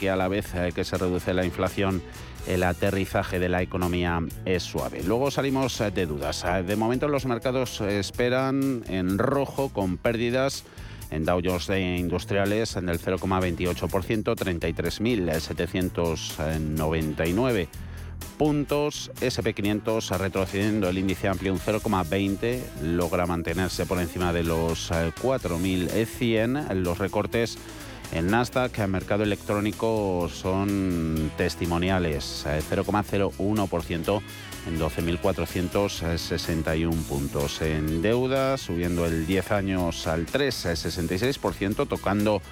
que a la vez eh, que se reduce la inflación, el aterrizaje de la economía es suave. Luego salimos de dudas. De momento los mercados esperan en rojo con pérdidas en Dow Jones de Industriales en el 0,28%, 33.799 puntos. SP500 retrocediendo el índice amplio un 0,20, logra mantenerse por encima de los 4.100. Los recortes en Nasdaq, el mercado electrónico, son testimoniales, 0,01% en 12.461 puntos. En deuda, subiendo el 10 años al 3,66%, tocando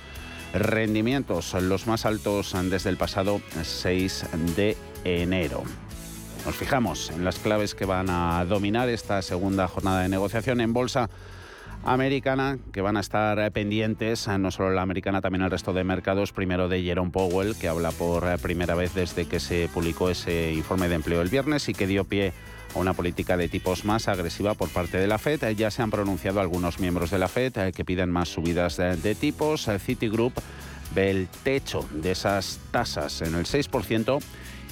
rendimientos los más altos desde el pasado 6 de enero. Nos fijamos en las claves que van a dominar esta segunda jornada de negociación en bolsa americana, que van a estar pendientes, no solo la americana, también el resto de mercados. Primero de Jerome Powell, que habla por primera vez desde que se publicó ese informe de empleo el viernes y que dio pie a una política de tipos más agresiva por parte de la Fed. Ya se han pronunciado algunos miembros de la Fed eh, que piden más subidas de tipos. Citigroup ve el techo de esas tasas en el 6%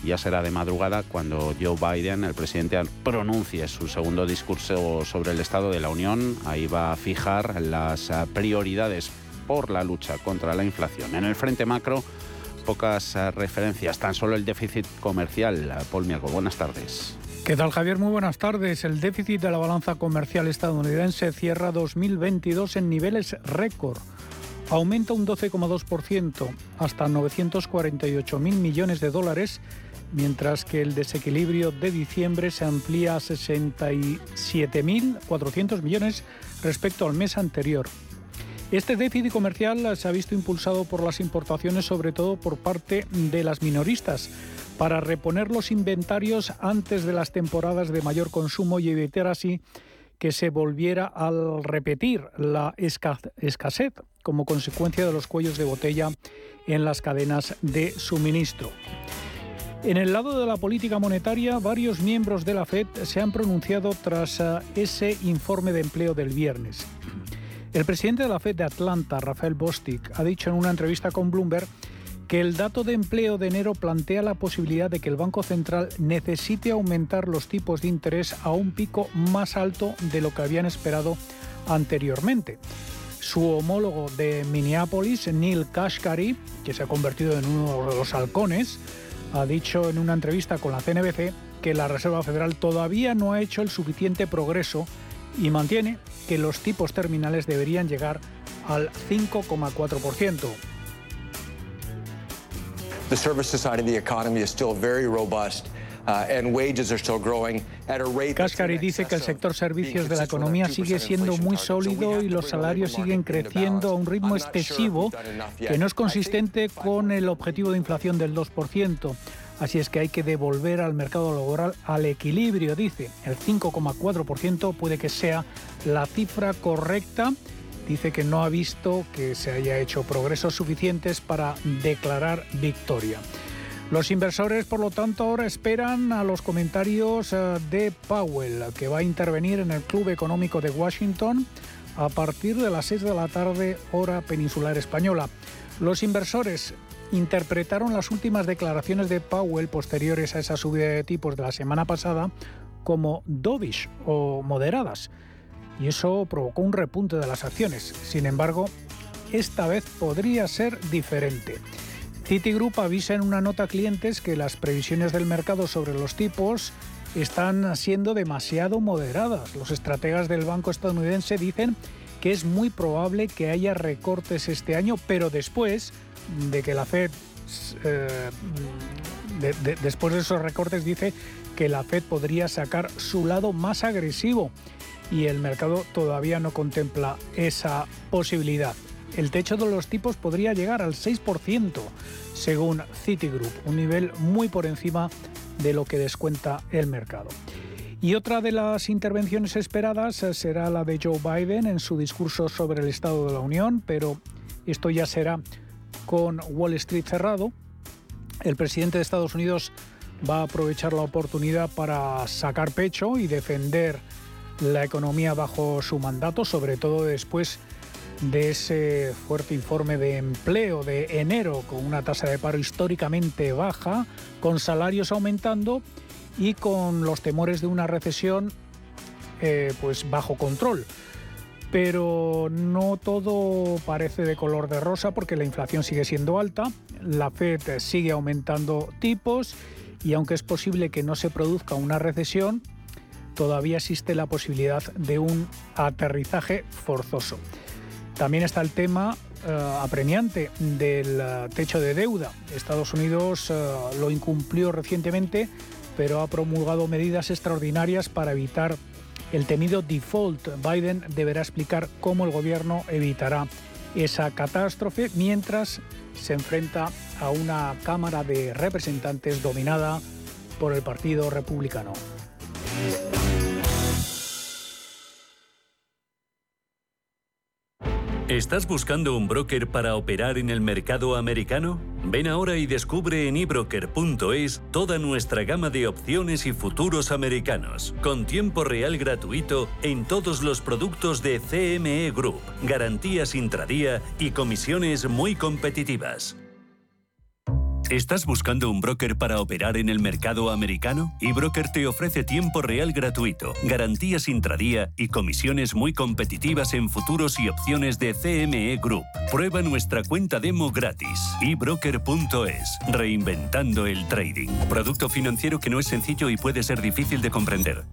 ya será de madrugada cuando Joe Biden, el presidente, pronuncie su segundo discurso sobre el Estado de la Unión. Ahí va a fijar las eh, prioridades por la lucha contra la inflación. En el frente macro, pocas eh, referencias, tan solo el déficit comercial. Paul Miago, buenas tardes. ¿Qué tal, Javier? Muy buenas tardes. El déficit de la balanza comercial estadounidense cierra 2022 en niveles récord. Aumenta un 12,2% hasta 948.000 millones de dólares mientras que el desequilibrio de diciembre se amplía a 67.400 millones respecto al mes anterior. Este déficit comercial se ha visto impulsado por las importaciones, sobre todo por parte de las minoristas, para reponer los inventarios antes de las temporadas de mayor consumo y evitar así que se volviera a repetir la escasez como consecuencia de los cuellos de botella en las cadenas de suministro. En el lado de la política monetaria, varios miembros de la Fed se han pronunciado tras eh, ese informe de empleo del viernes. El presidente de la Fed de Atlanta, Rafael Bostic, ha dicho en una entrevista con Bloomberg que el dato de empleo de enero plantea la posibilidad de que el Banco Central necesite aumentar los tipos de interés a un pico más alto de lo que habían esperado anteriormente. Su homólogo de Minneapolis, Neil Kashkari, que se ha convertido en uno de los halcones, ha dicho en una entrevista con la CNBC que la Reserva Federal todavía no ha hecho el suficiente progreso y mantiene que los tipos terminales deberían llegar al 5,4%. The services side of the economy is still very robust. Kaskari dice que el sector servicios de la economía sigue siendo muy sólido y los salarios siguen creciendo a un ritmo excesivo que no es consistente con el objetivo de inflación del 2%. Así es que hay que devolver al mercado laboral al equilibrio, dice. El 5,4% puede que sea la cifra correcta. Dice que no ha visto que se haya hecho progresos suficientes para declarar victoria. Los inversores, por lo tanto, ahora esperan a los comentarios eh, de Powell, que va a intervenir en el Club Económico de Washington a partir de las 6 de la tarde, hora peninsular española. Los inversores interpretaron las últimas declaraciones de Powell posteriores a esa subida de tipos de la semana pasada como dovish o moderadas. Y eso provocó un repunte de las acciones. Sin embargo, esta vez podría ser diferente. Citigroup avisa en una nota a clientes que las previsiones del mercado sobre los tipos están siendo demasiado moderadas. Los estrategas del banco estadounidense dicen que es muy probable que haya recortes este año, pero después de que la Fed, eh, después de esos recortes, dice que la Fed podría sacar su lado más agresivo y el mercado todavía no contempla esa posibilidad el techo de los tipos podría llegar al 6%, según Citigroup, un nivel muy por encima de lo que descuenta el mercado. Y otra de las intervenciones esperadas será la de Joe Biden en su discurso sobre el Estado de la Unión, pero esto ya será con Wall Street cerrado. El presidente de Estados Unidos va a aprovechar la oportunidad para sacar pecho y defender la economía bajo su mandato, sobre todo después de ese fuerte informe de empleo de enero con una tasa de paro históricamente baja, con salarios aumentando y con los temores de una recesión eh, pues bajo control. Pero no todo parece de color de rosa porque la inflación sigue siendo alta, la Fed sigue aumentando tipos y aunque es posible que no se produzca una recesión, todavía existe la posibilidad de un aterrizaje forzoso. También está el tema eh, apremiante del eh, techo de deuda. Estados Unidos lo incumplió recientemente pero ha promulgado medidas extraordinarias para evitar el temido default. Biden deberá explicar cómo el gobierno evitará esa catástrofe mientras se enfrenta a una Cámara de Representantes dominada por el Partido Republicano. ¿Estás buscando un broker para operar en el mercado americano? Ven ahora y descubre en ebroker.es toda nuestra gama de opciones y futuros americanos, con tiempo real gratuito en todos los productos de CME Group, garantías intradía y comisiones muy competitivas. ¿Estás buscando un broker para operar en el mercado americano? eBroker te ofrece tiempo real gratuito, garantías intradía y comisiones muy competitivas en futuros y opciones de CME Group. Prueba nuestra cuenta demo gratis. ebroker.es. Reinventando el trading. Producto financiero que no es sencillo y puede ser difícil de comprender.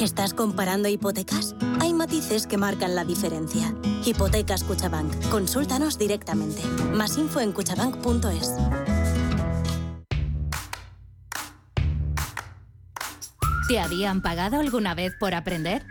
¿Estás comparando hipotecas? Hay matices que marcan la diferencia. Hipotecas Cuchabank. Consúltanos directamente. Más info en cuchabank.es. ¿Te habían pagado alguna vez por aprender?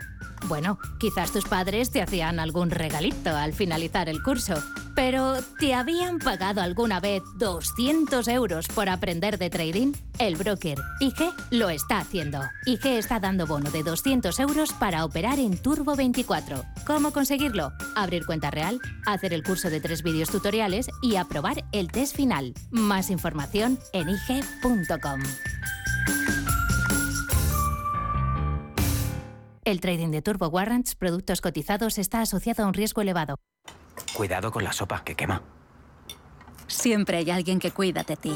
Bueno, quizás tus padres te hacían algún regalito al finalizar el curso. Pero, ¿te habían pagado alguna vez 200 euros por aprender de trading? El broker IG lo está haciendo. IG está dando bono de 200 euros para operar en Turbo 24. ¿Cómo conseguirlo? Abrir cuenta real, hacer el curso de tres vídeos tutoriales y aprobar el test final. Más información en IG.com. El trading de Turbo Warrants, productos cotizados, está asociado a un riesgo elevado. Cuidado con la sopa, que quema. Siempre hay alguien que cuida de ti.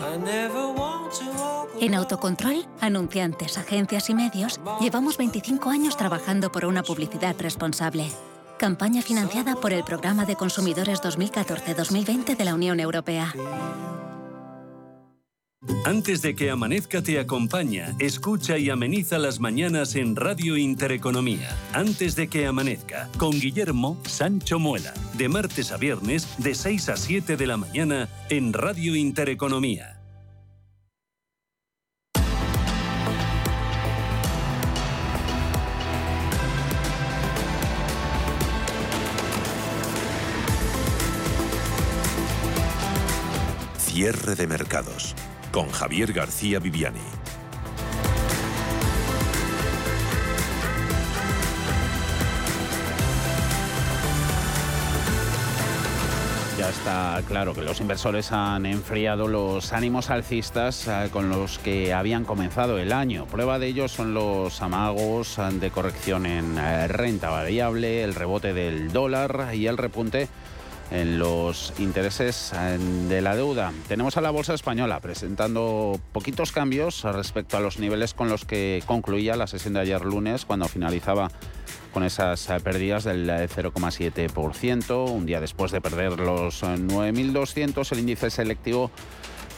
En Autocontrol, anunciantes, agencias y medios, llevamos 25 años trabajando por una publicidad responsable. Campaña financiada por el Programa de Consumidores 2014-2020 de la Unión Europea. Antes de que amanezca te acompaña, escucha y ameniza las mañanas en Radio Intereconomía. Antes de que amanezca, con Guillermo Sancho Muela, de martes a viernes, de 6 a 7 de la mañana, en Radio Intereconomía. Cierre de mercados con Javier García Viviani. Ya está claro que los inversores han enfriado los ánimos alcistas eh, con los que habían comenzado el año. Prueba de ello son los amagos de corrección en eh, renta variable, el rebote del dólar y el repunte en los intereses de la deuda. Tenemos a la Bolsa Española presentando poquitos cambios respecto a los niveles con los que concluía la sesión de ayer lunes, cuando finalizaba con esas pérdidas del 0,7%. Un día después de perder los 9.200, el índice selectivo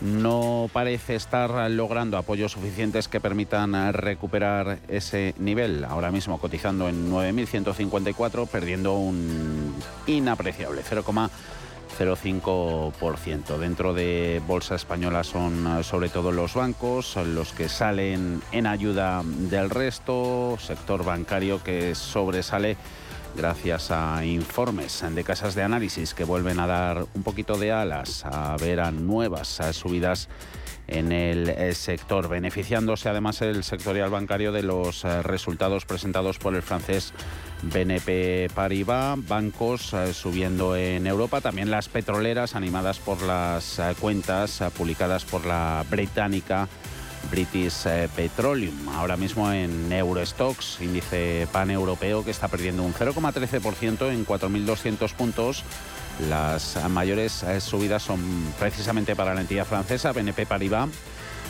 no parece estar logrando apoyos suficientes que permitan recuperar ese nivel. Ahora mismo cotizando en 9.154, perdiendo un inapreciable 0,05%. Dentro de Bolsa Española son sobre todo los bancos los que salen en ayuda del resto, sector bancario que sobresale gracias a informes de casas de análisis que vuelven a dar un poquito de alas a ver a nuevas subidas en el eh, sector, beneficiándose además el sectorial bancario de los eh, resultados presentados por el francés BNP Paribas, bancos eh, subiendo en Europa, también las petroleras animadas por las cuentas publicadas por la británica British eh, Petroleum, ahora mismo en Eurostox, índice pan-europeo que está perdiendo un 0,13% en 4.200 puntos. Las mayores eh, subidas son precisamente para la entidad francesa, BNP Paribas,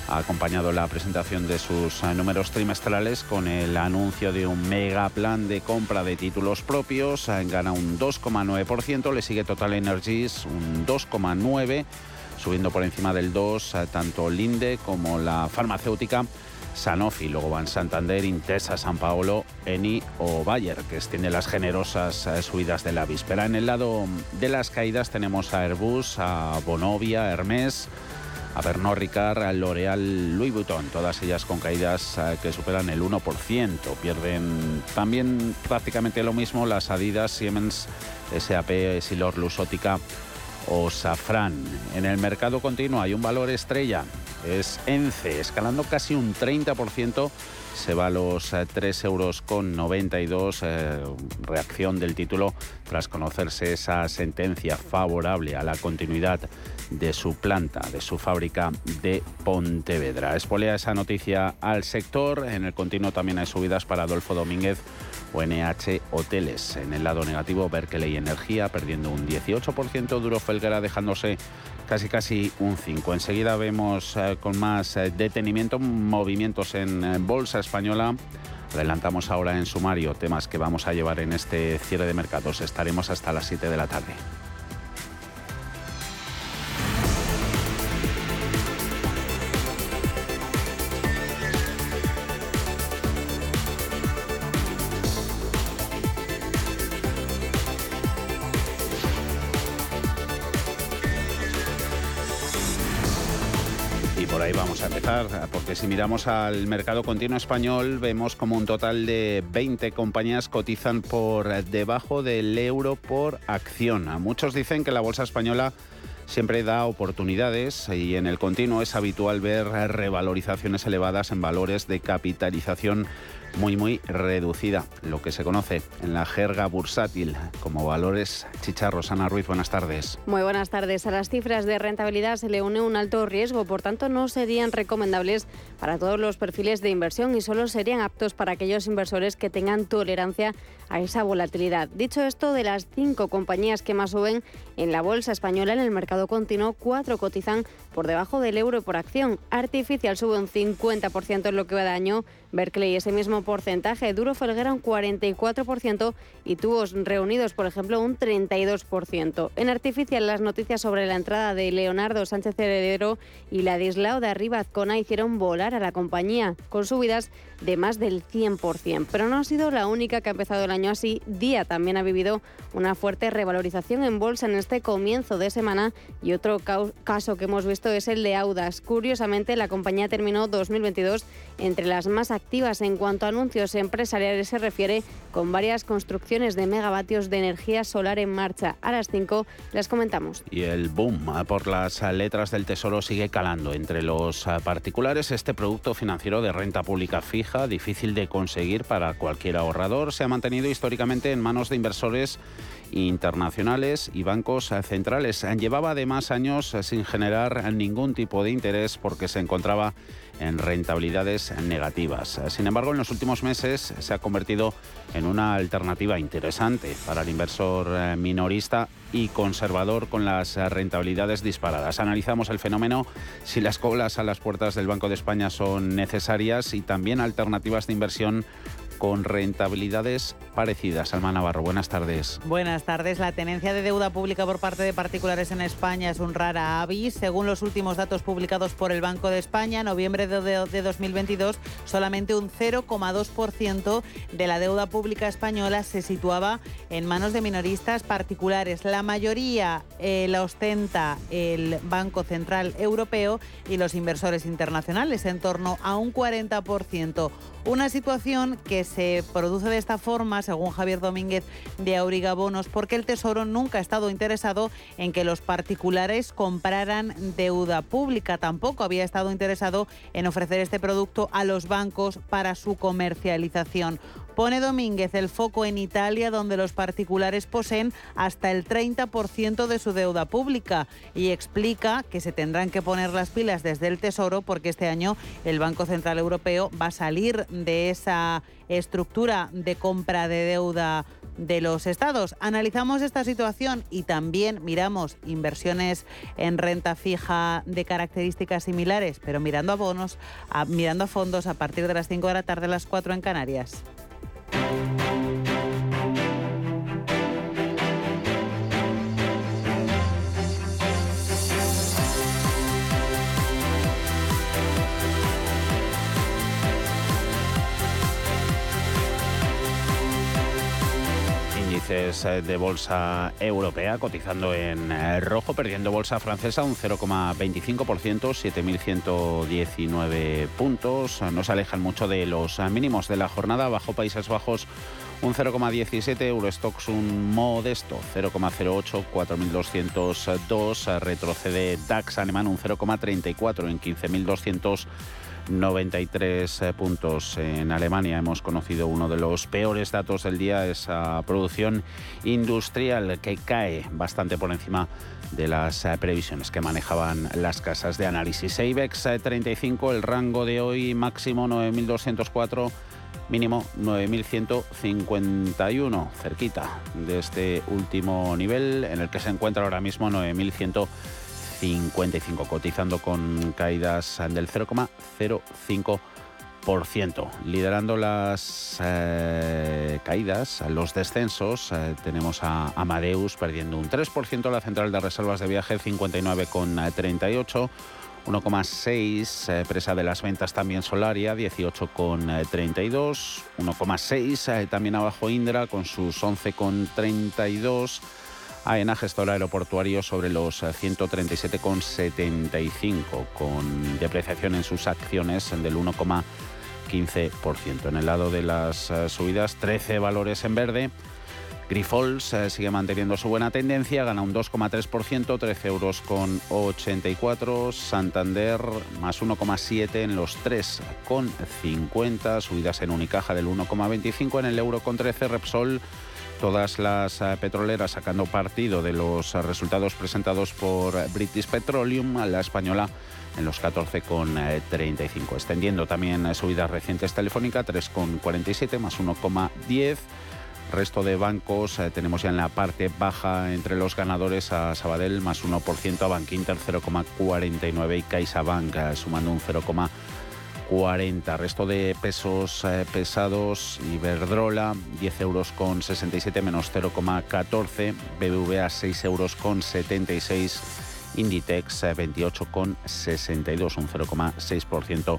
ha acompañado la presentación de sus eh, números trimestrales con el anuncio de un mega plan de compra de títulos propios. Gana un 2,9%, le sigue Total Energies un 2,9%, subiendo por encima del 2% tanto Linde como la farmacéutica. Sanofi, luego van Santander, Intesa, San Paolo, Eni o Bayer, que extiende las generosas eh, subidas de la víspera. En el lado de las caídas tenemos a Airbus, a Bonovia, Hermes, a Pernod Ricard, a L'Oreal, Louis Vuitton, todas ellas con caídas eh, que superan el 1%. Pierden también prácticamente lo mismo las Adidas, Siemens, SAP, Silor, Lusótica o Safran. En el mercado continuo hay un valor estrella, es ENCE, escalando casi un 30%, se va a los 3 eh, euros con 92, eh, reacción del título tras conocerse esa sentencia favorable a la continuidad de su planta, de su fábrica de Pontevedra. Espolea esa noticia al sector, en el continuo también hay subidas para Adolfo Domínguez NH Hoteles. En el lado negativo, Berkeley Energía perdiendo un 18%, Duro Felguera dejándose casi casi un 5. Enseguida vemos eh, con más eh, detenimiento movimientos en eh, Bolsa Española. Adelantamos ahora en sumario temas que vamos a llevar en este cierre de mercados. Estaremos hasta las 7 de la tarde. Si miramos al mercado continuo español, vemos como un total de 20 compañías cotizan por debajo del euro por acción. Muchos dicen que la bolsa española siempre da oportunidades y en el continuo es habitual ver revalorizaciones elevadas en valores de capitalización muy muy reducida, lo que se conoce en la jerga bursátil como valores chicharros. Ana Ruiz, buenas tardes. Muy buenas tardes. A las cifras de rentabilidad se le une un alto riesgo, por tanto no serían recomendables para todos los perfiles de inversión y solo serían aptos para aquellos inversores que tengan tolerancia a esa volatilidad. Dicho esto, de las cinco compañías que más suben en la bolsa española en el mercado continuo, cuatro cotizan por debajo del euro por acción. Artificial sube un 50% en lo que va de año. Berkeley ese mismo porcentaje. Duro Felguera un 44% y Tubos Reunidos, por ejemplo, un 32%. En Artificial, las noticias sobre la entrada de Leonardo Sánchez Heredero y la de Islao de Arriba Azcona hicieron volar a la compañía, con subidas de más del 100%. Pero no ha sido la única que ha empezado el año así. Día también ha vivido una fuerte revalorización en bolsa en este comienzo de semana y otro caso que hemos visto es el de Audas. Curiosamente, la compañía terminó 2022 entre las más activas en cuanto a anuncios empresariales se refiere, con varias construcciones de megavatios de energía solar en marcha. A las 5 las comentamos. Y el boom ah, por las ah, letras del Tesoro sigue calando entre los ah, particulares. Este producto financiero de renta pública fija, difícil de conseguir para cualquier ahorrador, se ha mantenido históricamente en manos de inversores internacionales y bancos centrales. Llevaba además años sin generar ningún tipo de interés porque se encontraba en rentabilidades negativas. Sin embargo, en los últimos meses se ha convertido en una alternativa interesante para el inversor eh, minorista y conservador con las rentabilidades disparadas. Analizamos el fenómeno, si las colas a las puertas del Banco de España son necesarias y también alternativas de inversión con rentabilidades parecidas. Alma Navarro, buenas tardes. Buenas tardes. La tenencia de deuda pública por parte de particulares en España es un rara avis. Según los últimos datos publicados por el Banco de España, en noviembre de 2022, solamente un 0,2% de la deuda pública española se situaba en manos de minoristas particulares. La mayoría eh, la ostenta el Banco Central Europeo y los inversores internacionales, en torno a un 40%. Una situación que se produce de esta forma, según Javier Domínguez de Auriga Bonos, porque el Tesoro nunca ha estado interesado en que los particulares compraran deuda pública. Tampoco había estado interesado en ofrecer este producto a los bancos para su comercialización. Pone Domínguez el foco en Italia, donde los particulares poseen hasta el 30% de su deuda pública y explica que se tendrán que poner las pilas desde el Tesoro porque este año el Banco Central Europeo va a salir de esa estructura de compra de deuda de los estados. Analizamos esta situación y también miramos inversiones en renta fija de características similares, pero mirando a bonos, mirando a fondos a partir de las 5 de la tarde, las 4 en Canarias. thank you Eh, de bolsa europea cotizando en eh, rojo, perdiendo bolsa francesa un 0,25%, 7.119 puntos. Nos alejan mucho de los mínimos de la jornada. Bajo Países Bajos un 0,17, Eurostox un modesto 0,08, 4.202. Retrocede DAX alemán un 0,34 en 15.200. 93 eh, puntos en Alemania. Hemos conocido uno de los peores datos del día, esa producción industrial que cae bastante por encima de las previsiones que manejaban las casas de análisis. IBEX 35, eh, el rango de hoy máximo 9.204 mínimo 9.151, cerquita de este último nivel en el que se encuentra ahora mismo 9.151. 55, cotizando con caídas del 0,05%. Liderando las eh, caídas, los descensos, eh, tenemos a Amadeus perdiendo un 3%, la central de reservas de viaje 59,38%. 1,6 eh, presa de las ventas también Solaria 18,32 1,6 también abajo Indra con sus 11,32 AENA, gestor aeroportuario, sobre los 137,75, eh, con depreciación en sus acciones del 1,15%. En el lado de las eh, subidas, 13 valores en verde. Grifols eh, sigue manteniendo su buena tendencia, gana un 2,3%, 13 euros con 84. Santander más 1,7 en los 3,50. Subidas en Unicaja del 1,25 en el euro con 13. Repsol todas las eh, petroleras sacando partido de los resultados presentados por British Petroleum, la española en los 14,35. Extendiendo también subidas recientes telefónica, 3,47 más 1,10. Resto de bancos eh, tenemos ya en la parte baja entre los ganadores a Sabadell más 1%, a Bankinter 0,49 y CaixaBank eh, sumando un 0,49 40. Resto de pesos eh, pesados, Iberdrola 10 euros con 67 menos 0,14, BBVA 6 euros con 76, Inditex 28 eh, con 62, un 0,6%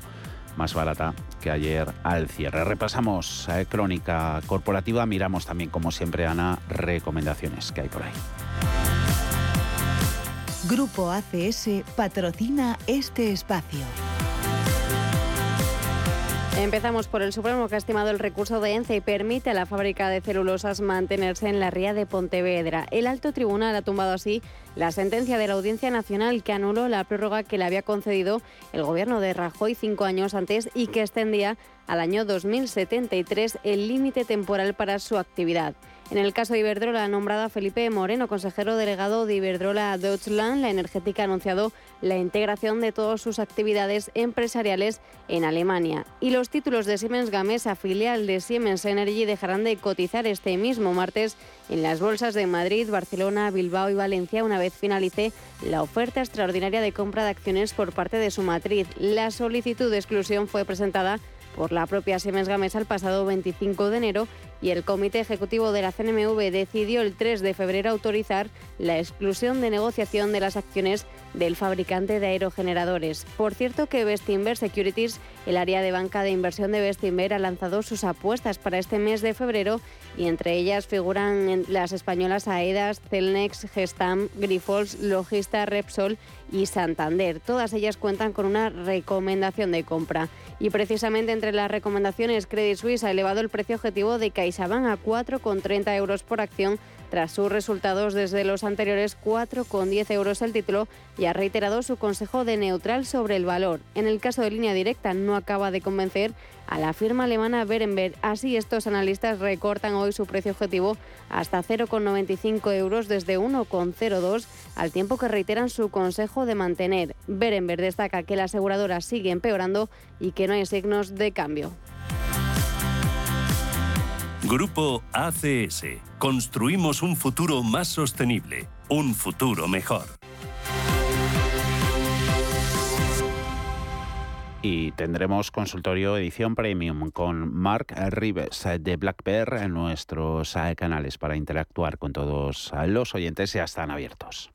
más barata que ayer al cierre. Repasamos eh, crónica corporativa, miramos también como siempre Ana recomendaciones que hay por ahí. Grupo ACS patrocina este espacio. Empezamos por el Supremo que ha estimado el recurso de ENCE y permite a la fábrica de celulosas mantenerse en la ría de Pontevedra. El alto tribunal ha tumbado así la sentencia de la Audiencia Nacional que anuló la prórroga que le había concedido el gobierno de Rajoy cinco años antes y que extendía al año 2073 el límite temporal para su actividad. En el caso de Iberdrola, ha nombrado a Felipe Moreno, consejero delegado de Iberdrola Deutschland. La energética ha anunciado la integración de todas sus actividades empresariales en Alemania. Y los títulos de Siemens Gamesa, filial de Siemens Energy, dejarán de cotizar este mismo martes en las bolsas de Madrid, Barcelona, Bilbao y Valencia una vez finalice la oferta extraordinaria de compra de acciones por parte de su matriz. La solicitud de exclusión fue presentada por la propia Siemens Gamesa el pasado 25 de enero y el Comité Ejecutivo de la CNMV decidió el 3 de febrero autorizar la exclusión de negociación de las acciones del fabricante de aerogeneradores. Por cierto que Bestinver Securities, el área de banca de inversión de Bestinver, ha lanzado sus apuestas para este mes de febrero y entre ellas figuran las españolas AEDAS, Celnex, Gestam, Grifols, Logista, Repsol y Santander. Todas ellas cuentan con una recomendación de compra. Y precisamente entre las recomendaciones, Credit Suisse ha elevado el precio objetivo de CaixaBank CaixaBank a 4,30 euros por acción tras sus resultados desde los anteriores 4,10 euros el título y ha reiterado su consejo de neutral sobre el valor. En el caso de línea directa no acaba de convencer a la firma alemana Berenberg. Así estos analistas recortan hoy su precio objetivo hasta 0,95 euros desde 1,02 al tiempo que reiteran su consejo de mantener. Berenberg destaca que la aseguradora sigue empeorando y que no hay signos de cambio. Grupo ACS. Construimos un futuro más sostenible, un futuro mejor. Y tendremos consultorio edición premium con Mark Rives de Black Bear en nuestros eh, canales para interactuar con todos los oyentes. Ya están abiertos.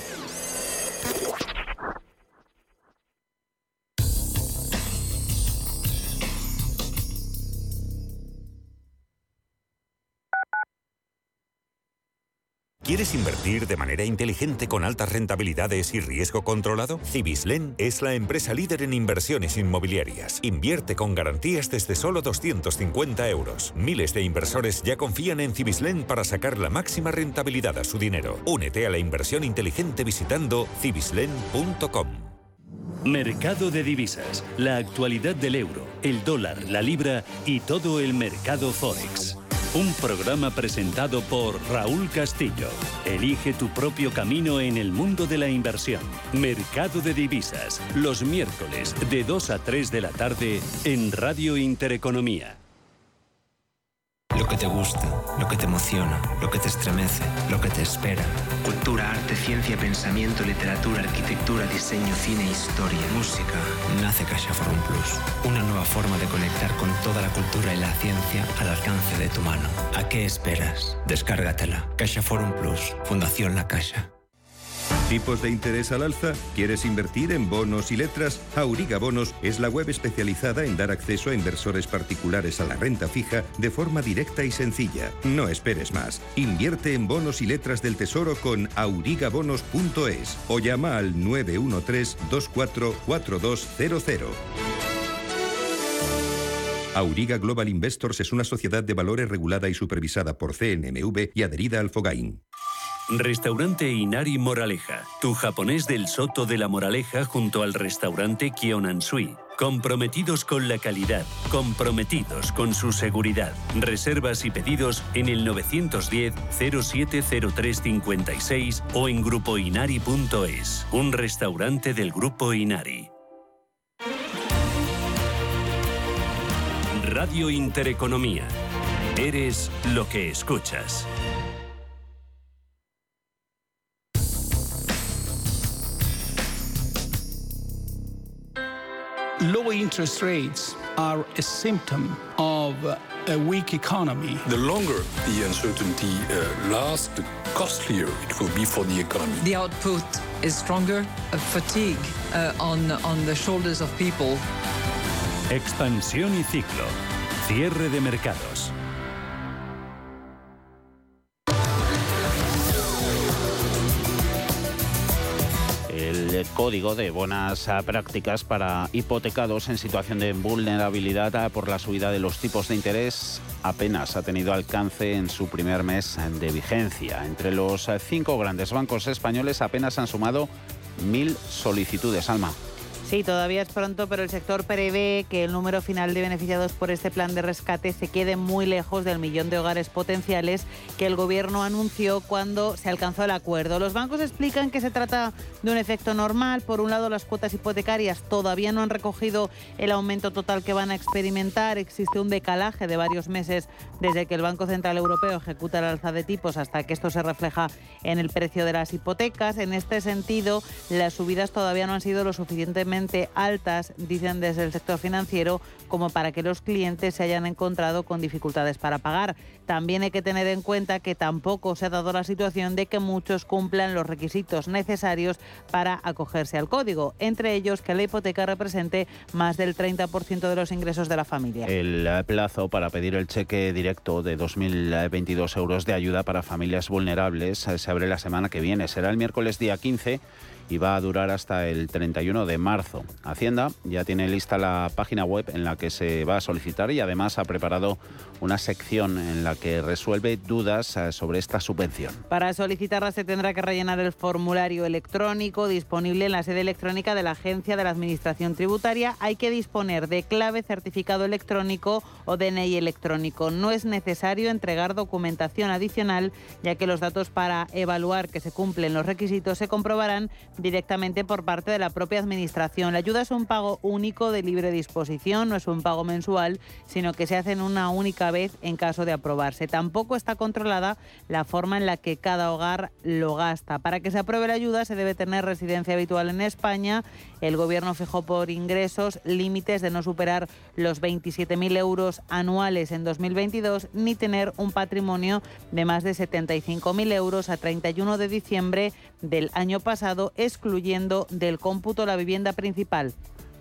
¿Quieres invertir de manera inteligente con altas rentabilidades y riesgo controlado? Cibislen es la empresa líder en inversiones inmobiliarias. Invierte con garantías desde solo 250 euros. Miles de inversores ya confían en Cibislen para sacar la máxima rentabilidad a su dinero. Únete a la inversión inteligente visitando cibislen.com. Mercado de divisas, la actualidad del euro, el dólar, la libra y todo el mercado forex. Un programa presentado por Raúl Castillo. Elige tu propio camino en el mundo de la inversión. Mercado de divisas, los miércoles de 2 a 3 de la tarde en Radio Intereconomía. Lo que te gusta, lo que te emociona, lo que te estremece, lo que te espera. Cultura, arte, ciencia, pensamiento, literatura, arquitectura, diseño, cine, historia, música. Nace Caixa Forum Plus. Una nueva forma de conectar con toda la cultura y la ciencia al alcance de tu mano. ¿A qué esperas? Descárgatela. Caixa Forum Plus. Fundación La Caixa. ¿Tipos de interés al alza? ¿Quieres invertir en bonos y letras? Auriga Bonos es la web especializada en dar acceso a inversores particulares a la renta fija de forma directa y sencilla. No esperes más. Invierte en bonos y letras del tesoro con aurigabonos.es o llama al 913-244200. Auriga Global Investors es una sociedad de valores regulada y supervisada por CNMV y adherida al Fogain. Restaurante Inari Moraleja, tu japonés del Soto de la Moraleja junto al restaurante Kionansui. Comprometidos con la calidad, comprometidos con su seguridad. Reservas y pedidos en el 910-070356 o en grupoinari.es, un restaurante del Grupo Inari. Radio Intereconomía. Eres lo que escuchas. Low interest rates are a symptom of a weak economy. The longer the uncertainty uh, lasts, the costlier it will be for the economy. The output is stronger, a fatigue uh, on, on the shoulders of people. Expansión y ciclo. Cierre de mercados. El código de buenas ah, prácticas para hipotecados en situación de vulnerabilidad ah, por la subida de los tipos de interés apenas ha tenido alcance en su primer mes de vigencia. Entre los ah, cinco grandes bancos españoles apenas han sumado mil solicitudes. Alma. Sí, todavía es pronto, pero el sector prevé que el número final de beneficiados por este plan de rescate se quede muy lejos del millón de hogares potenciales que el Gobierno anunció cuando se alcanzó el acuerdo. Los bancos explican que se trata de un efecto normal. Por un lado, las cuotas hipotecarias todavía no han recogido el aumento total que van a experimentar. Existe un decalaje de varios meses desde que el Banco Central Europeo ejecuta el alza de tipos hasta que esto se refleja en el precio de las hipotecas. En este sentido, las subidas todavía no han sido lo suficientemente suficientemente altas, dicen desde el sector financiero, como para que los clientes se hayan encontrado con dificultades para pagar. También hay que tener en cuenta que tampoco se ha dado la situación de que muchos cumplan los requisitos necesarios para acogerse al código, entre ellos que la hipoteca represente más del 30% de los ingresos de la familia. El plazo para pedir el cheque directo de 2.022 euros de ayuda para familias vulnerables se abre la semana que viene. Será el miércoles día 15 y va a durar hasta el 31 de marzo. Hacienda ya tiene lista la página web en la que se va a solicitar y además ha preparado una sección en la que resuelve dudas eh, sobre esta subvención. Para solicitarla se tendrá que rellenar el formulario electrónico disponible en la sede electrónica de la Agencia de la Administración Tributaria. Hay que disponer de clave, certificado electrónico o DNI electrónico. No es necesario entregar documentación adicional, ya que los datos para evaluar que se cumplen los requisitos se comprobarán directamente por parte de la propia Administración. La ayuda es un pago único de libre disposición, no es un pago mensual, sino que se hace en una única vez en caso de aprobarse. Tampoco está controlada la forma en la que cada hogar lo gasta. Para que se apruebe la ayuda se debe tener residencia habitual en España. El Gobierno fijó por ingresos límites de no superar los 27.000 euros anuales en 2022 ni tener un patrimonio de más de 75.000 euros a 31 de diciembre del año pasado, excluyendo del cómputo la vivienda principal.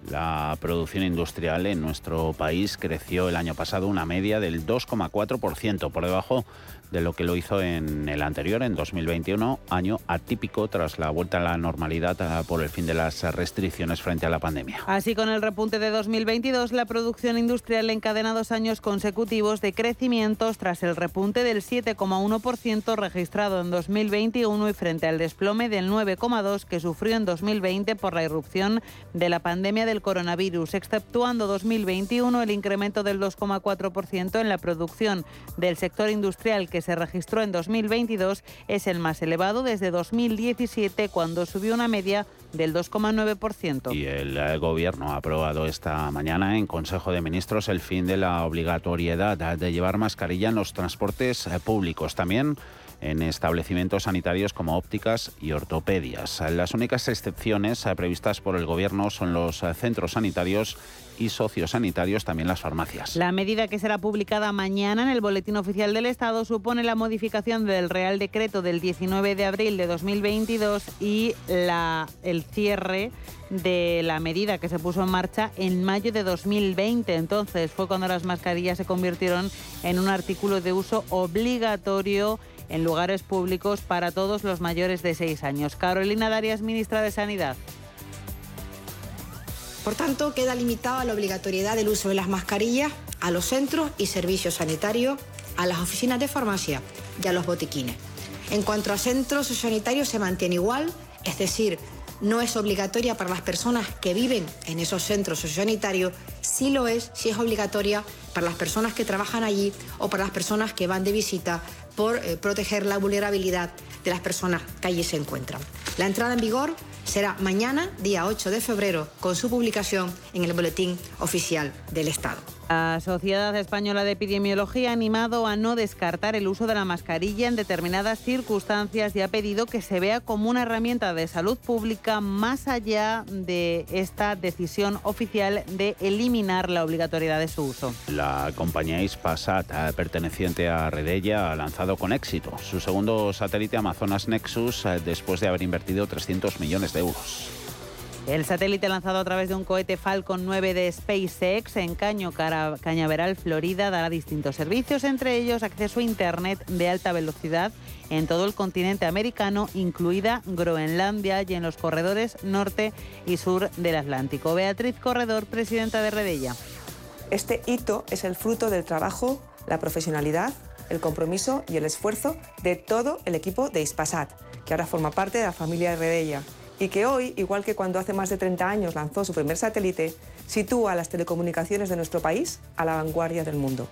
La producción industrial en nuestro país creció el año pasado una media del 2,4%, por debajo de lo que lo hizo en el anterior, en 2021, año atípico tras la vuelta a la normalidad ah, por el fin de las restricciones frente a la pandemia. Así, con el repunte de 2022, la producción industrial encadena dos años consecutivos de crecimientos tras el repunte del 7,1% registrado en 2021 y frente al desplome del 9,2% que sufrió en 2020 por la irrupción de la pandemia del coronavirus, exceptuando 2021 el incremento del 2,4% en la producción del sector industrial que se registró en 2022 es el más elevado desde 2017, cuando subió una media del 2,9%. Y el eh, Gobierno ha aprobado esta mañana en Consejo de Ministros el fin de la obligatoriedad de llevar mascarilla en los transportes eh, públicos. También en establecimientos sanitarios como ópticas y ortopedias. Las únicas excepciones eh, previstas por el Gobierno son los centros sanitarios y sociosanitarios, también las farmacias. La medida que será publicada mañana en el Boletín Oficial del Estado supone la modificación del Real Decreto del 19 de abril de 2022 y el cierre de la medida que se puso en marcha en mayo de 2020. Entonces fue cuando las mascarillas se convirtieron en un artículo de uso obligatorio en lugares públicos para todos los mayores de 6 años. Carolina Darias, ministra de Sanidad. Por tanto, queda limitada la obligatoriedad del uso de las mascarillas a los centros y servicios sanitarios, a las oficinas de farmacia y a los botiquines. En cuanto a centros sanitarios se mantiene igual, es decir, no es obligatoria para las personas que viven en esos centros sociosanitarios, sí lo es, sí es obligatoria para las personas que trabajan allí o para las personas que van de visita por eh, proteger la vulnerabilidad de las personas que allí se encuentran. La entrada en vigor será mañana, día 8 de febrero, con su publicación en el Boletín Oficial del Estado. La Sociedad Española de Epidemiología ha animado a no descartar el uso de la mascarilla en determinadas circunstancias y ha pedido que se vea como una herramienta de salud pública más allá de esta decisión oficial de eliminar la obligatoriedad de su uso. La compañía Ispasat, eh, perteneciente a Redella, ha lanzado con éxito su segundo satélite Amazonas Nexus eh, después de haber invertido 300 millones de euros. El satélite lanzado a través de un cohete Falcon 9 de SpaceX en Caño Cañaveral, Florida, dará distintos servicios, entre ellos acceso a Internet de alta velocidad en todo el continente americano, incluida Groenlandia y en los corredores norte y sur del Atlántico. Beatriz Corredor, presidenta de Redella. Este hito es el fruto del trabajo, la profesionalidad, el compromiso y el esfuerzo de todo el equipo de Ispasat, que ahora forma parte de la familia Redella y que hoy, igual que cuando hace más de 30 años lanzó su primer satélite, sitúa las telecomunicaciones de nuestro país a la vanguardia del mundo.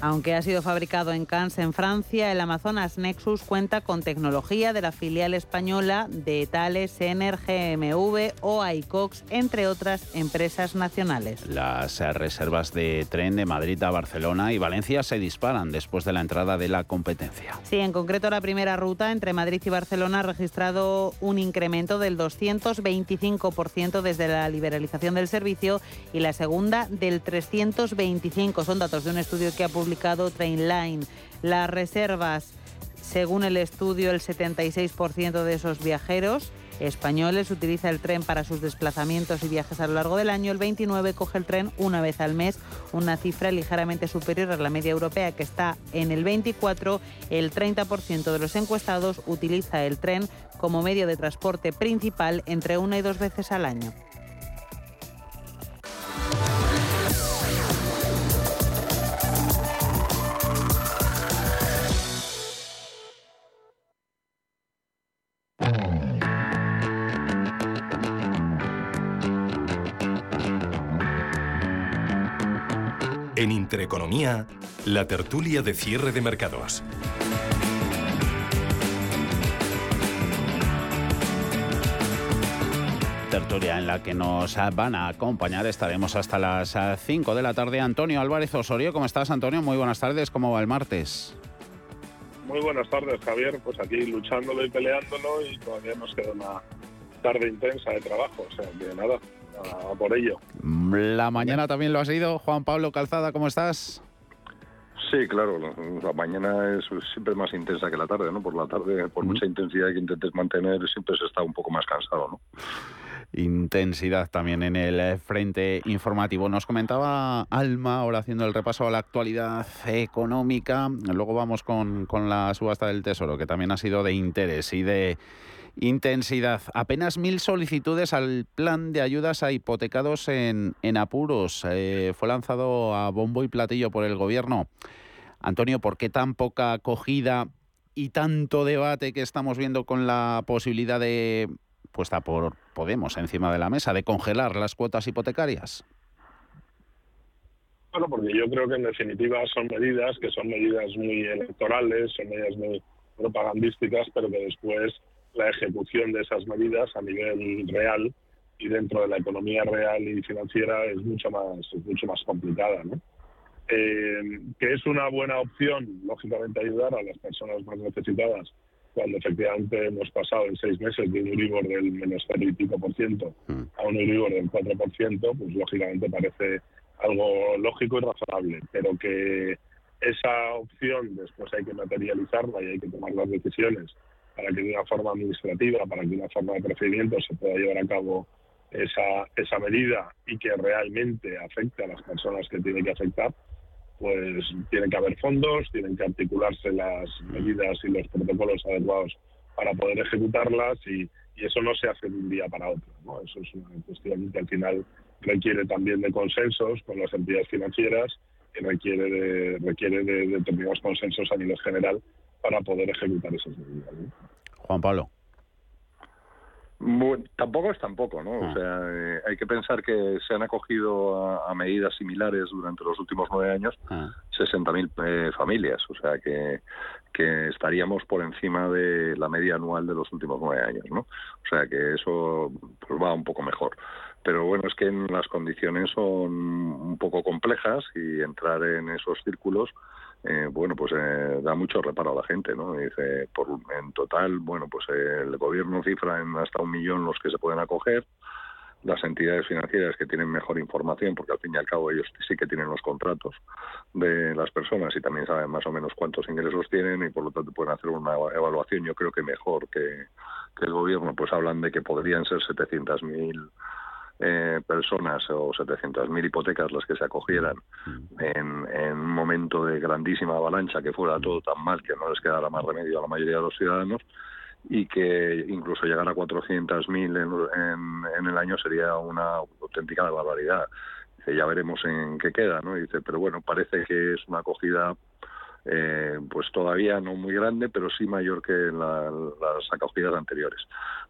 Aunque ha sido fabricado en Cannes, en Francia, el Amazonas Nexus cuenta con tecnología de la filial española de Thales, Ener, GMV o iCox, entre otras empresas nacionales. Las reservas de tren de Madrid a Barcelona y Valencia se disparan después de la entrada de la competencia. Sí, en concreto la primera ruta entre Madrid y Barcelona ha registrado un incremento del 225% desde la liberalización del servicio y la segunda del 325. Son datos de un estudio que ha Trainline. Las reservas, según el estudio, el 76% de esos viajeros españoles utiliza el tren para sus desplazamientos y viajes a lo largo del año. El 29 coge el tren una vez al mes, una cifra ligeramente superior a la media europea que está en el 24. El 30% de los encuestados utiliza el tren como medio de transporte principal entre una y dos veces al año. En Intereconomía, la tertulia de cierre de mercados. tertulia en la que nos van a acompañar. Estaremos hasta las 5 de la tarde. Antonio Álvarez Osorio, ¿cómo estás, Antonio? Muy buenas tardes. ¿Cómo va el martes? Muy buenas tardes, Javier. Pues aquí luchándolo y peleándolo y todavía nos queda una tarde intensa de trabajo. O sea, que nada, a por ello. La mañana también lo ha sido. Juan Pablo Calzada, ¿cómo estás? Sí, claro, la mañana es siempre más intensa que la tarde, ¿no? Por la tarde, por mucha intensidad que intentes mantener, siempre se está un poco más cansado, ¿no? intensidad también en el frente informativo. Nos comentaba Alma, ahora haciendo el repaso a la actualidad económica. Luego vamos con, con la subasta del Tesoro, que también ha sido de interés y de intensidad. Apenas mil solicitudes al plan de ayudas a hipotecados en, en apuros. Eh, fue lanzado a bombo y platillo por el gobierno. Antonio, ¿por qué tan poca acogida y tanto debate que estamos viendo con la posibilidad de puesta por Podemos encima de la mesa de congelar las cuotas hipotecarias? Bueno, porque yo creo que en definitiva son medidas que son medidas muy electorales, son medidas muy propagandísticas, pero que después la ejecución de esas medidas a nivel real y dentro de la economía real y financiera es mucho más mucho más complicada, ¿no? Eh, que es una buena opción, lógicamente, ayudar a las personas más necesitadas cuando efectivamente hemos pasado en seis meses de un Euribor del menos cero y pico por ciento mm. a un Euribor del 4 por ciento, pues lógicamente parece algo lógico y razonable, pero que esa opción después hay que materializarla y hay que tomar las decisiones para que de una forma administrativa, para que de una forma de procedimiento se pueda llevar a cabo esa, esa medida y que realmente afecte a las personas que tiene que afectar, pues tienen que haber fondos, tienen que articularse las medidas y los protocolos adecuados para poder ejecutarlas y, eso no se hace de un día para otro. ¿no? Eso es una cuestión que al final requiere también de consensos con las entidades financieras y requiere de, requiere de determinados consensos a nivel general para poder ejecutar esas medidas. Juan Pablo tampoco es tampoco, ¿no? O ah. sea, eh, hay que pensar que se han acogido a, medidas similares durante los últimos nueve años ah. 60.000 eh, familias, o sea que, que estaríamos por encima de la media anual de los últimos nueve años, ¿no? O sea que eso pues, va un poco mejor. Pero bueno, es que las condiciones son un poco complejas y entrar en esos círculos eh, bueno, pues eh, da mucho reparo a la gente, ¿no? Dice, en total, bueno, pues el gobierno cifra en hasta un millón los que se pueden acoger, las entidades financieras que tienen mejor información, porque al fin y al cabo ellos sí que tienen los contratos de las personas y también saben más o menos cuántos ingresos tienen y por lo tanto pueden hacer una evaluación, yo creo que mejor que, que el gobierno, pues hablan de que podrían ser 700.000 eh, personas o 700.000 hipotecas las que se acogieran en, un momento de grandísima avalancha, que fuera todo tan mal que no les quedara más remedio a la mayoría de los ciudadanos y que incluso llegar a 400.000 en, en el año sería una auténtica barbaridad. ya veremos en qué queda, ¿no? dice, pero bueno, parece que es una acogida eh, pues todavía no muy grande, pero sí mayor que las acogidas anteriores.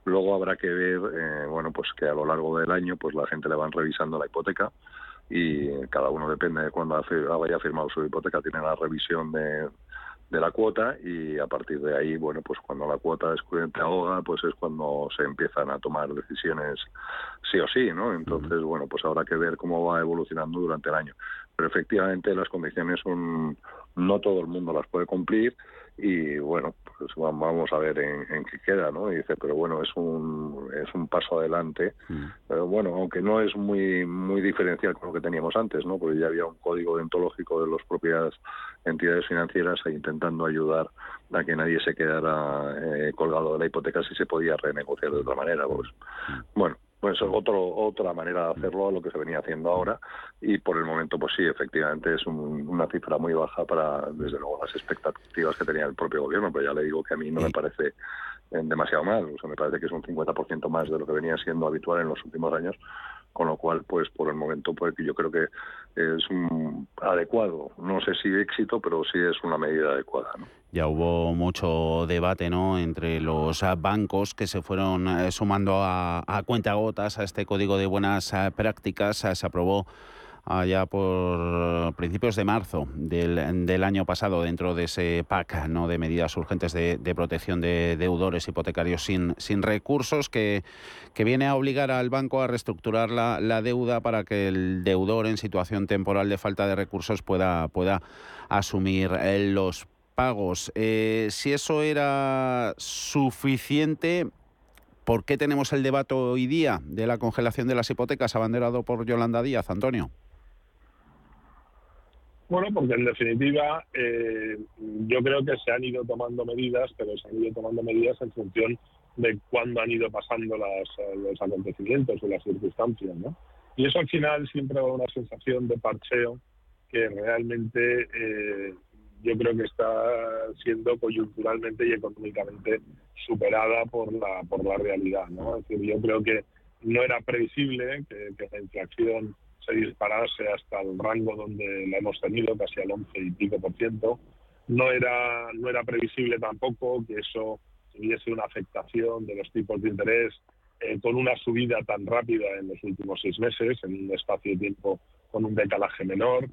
Luego habrá que ver, eh, bueno, pues que a lo largo del año, pues la gente le van revisando la hipoteca y cada uno depende de cuándo haya firmado su hipoteca, tiene la revisión de, de la cuota y a partir de ahí, bueno, pues cuando la cuota te ahoga, pues es cuando se empiezan a tomar decisiones sí o sí, ¿no? Entonces, bueno, pues habrá que ver cómo va evolucionando durante el año. Pero efectivamente las condiciones son, no todo el mundo las puede cumplir y bueno, pues vamos a ver en, qué queda, ¿no? Y dice, pero bueno, es un, es un paso adelante, mm. pero bueno, aunque no es muy, muy diferencial con lo que teníamos antes, ¿no? Porque ya había un código deontológico de las propias entidades financieras intentando ayudar a que nadie se quedara eh, colgado de la hipoteca si se podía renegociar de otra manera, pues mm. bueno, pues otro, otra manera de hacerlo a lo que se venía haciendo ahora. Y por el momento pues sí, efectivamente es una cifra muy baja para desde luego las expectativas que tenía el propio gobierno, pero ya le digo que a mí no me parece eh, demasiado mal, o sea, me parece que es un 50% más de lo que venía siendo habitual en los últimos años con lo cual pues por el momento pues yo creo que es un adecuado. No sé si éxito pero sí es una medida adecuada ya hubo mucho debate no entre los bancos que se fueron eh, sumando a, a cuentagotas a este código de buenas eh, prácticas. Se aprobó allá por principios de marzo del, del, año pasado dentro de ese PAC ¿no? de medidas urgentes de, protección de deudores hipotecarios sin, recursos que, viene a obligar al banco a reestructurar la, la, deuda para que el deudor en situación temporal de falta de recursos pueda, pueda asumir eh, los pagos. Eh, si eso era suficiente, ¿por qué tenemos el debate hoy día de la congelación de las hipotecas abanderado por Yolanda Díaz, Antonio? Bueno, porque en definitiva eh, yo creo que se han ido tomando medidas, pero se han ido tomando medidas en función de cuándo han ido pasando las, los acontecimientos o las circunstancias, ¿no? Y eso al final siempre da una sensación de parcheo que realmente eh, yo creo que está siendo coyunturalmente y económicamente superada por la por la realidad, ¿no? Es decir, yo creo que no era previsible que, que la inflación se disparase hasta el rango donde la hemos tenido, casi al 11 y pico por ciento. No era, no era previsible tampoco que eso tuviese una afectación de los tipos de interés eh, con una subida tan rápida en los últimos seis meses, en un espacio de tiempo con un decalaje menor.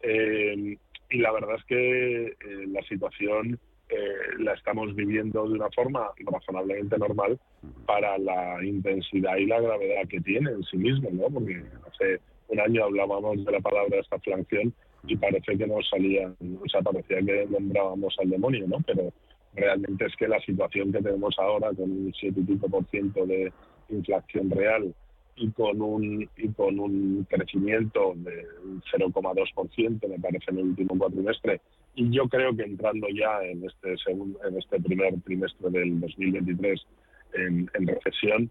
Eh, y la verdad es que eh, la situación la estamos viviendo de una forma razonablemente normal para la intensidad y la gravedad que tiene en sí mismo, ¿no? Porque hace un año hablábamos de la palabra estaflación y parece que nos salía, o sea, parecía que nombrábamos al demonio, ¿no? Pero realmente es que la situación que tenemos ahora con un 7 y pico por ciento de inflación real y con un y con un crecimiento de 0,2% me parece en el último cuatrimestre y yo creo que entrando ya en este segundo en este primer trimestre del 2023 en, en recesión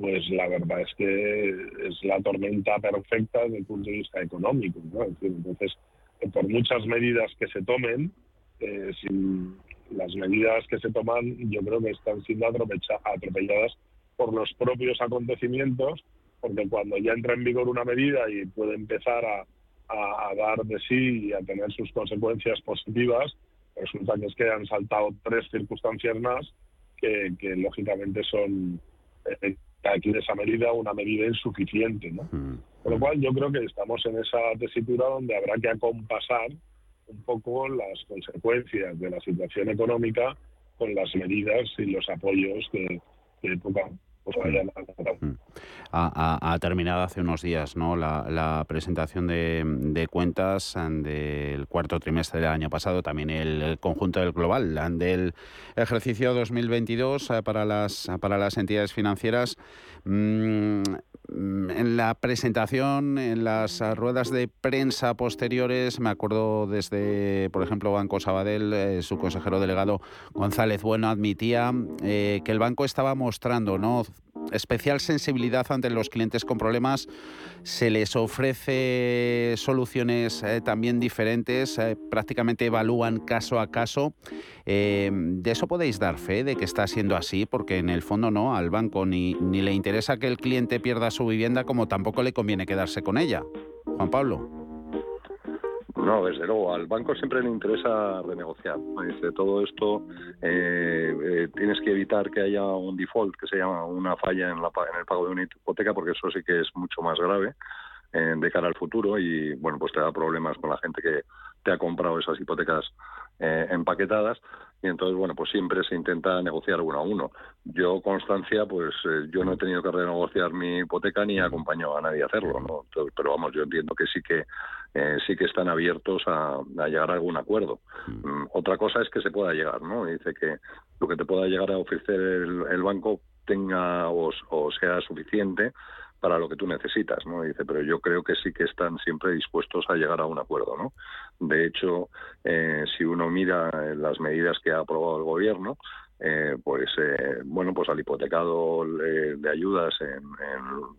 pues la verdad es que es la tormenta perfecta desde el punto de vista económico. ¿no? Entonces, por muchas medidas que se tomen, eh, las medidas que se toman yo creo que están siendo atropelladas por los propios acontecimientos, porque cuando ya entra en vigor una medida y puede empezar a, dar de sí y a tener sus consecuencias positivas, resulta que es que han saltado tres circunstancias más que, que lógicamente son eh, aquí de esa medida una medida insuficiente. ¿no? Con lo cual yo creo que estamos en esa tesitura donde habrá que acompasar un poco las consecuencias de la situación económica con las medidas y los apoyos que, que pues ha, terminado hace unos días ¿no? la, presentación de, cuentas del cuarto trimestre del año pasado, también el, conjunto del global del ejercicio 2022 eh, para las, para las entidades financieras. Mm, en la presentación, en las ruedas de prensa posteriores, me acuerdo desde, por ejemplo, Banco Sabadell, eh, su consejero delegado González Bueno admitía eh, que el banco estaba mostrando ¿no? Especial sensibilidad ante los clientes con problemas. Se les ofrece soluciones eh, también diferentes, eh, prácticamente evalúan caso a caso. Eh, ¿De eso podéis dar fe, de que está siendo así? Porque en el fondo no, al banco ni, ni le interesa que el cliente pierda su vivienda como tampoco le conviene quedarse con ella. Juan Pablo. No, desde luego, al banco siempre le interesa renegociar. Dice, todo esto eh, eh, tienes que evitar que haya un default, que se llama una falla en, la, en el pago de una hipoteca, porque eso sí que es mucho más grave. de cara al futuro y bueno pues te da problemas con la gente que te ha comprado esas hipotecas empaquetadas y entonces bueno pues siempre se intenta negociar uno a uno yo constancia pues yo no he tenido que renegociar mi hipoteca ni he acompañado a nadie a hacerlo no pero vamos yo entiendo que sí que sí que están abiertos a, llegar a algún acuerdo mm, otra cosa es que se pueda llegar no dice que lo que te pueda llegar a ofrecer el, banco tenga o, sea suficiente para lo que tú necesitas, ¿no? Dice, pero yo creo que sí que están siempre dispuestos a llegar a un acuerdo, ¿no? De hecho, eh, si uno mira las medidas que ha aprobado el gobierno, eh, pues eh, bueno pues al hipotecado de ayudas en,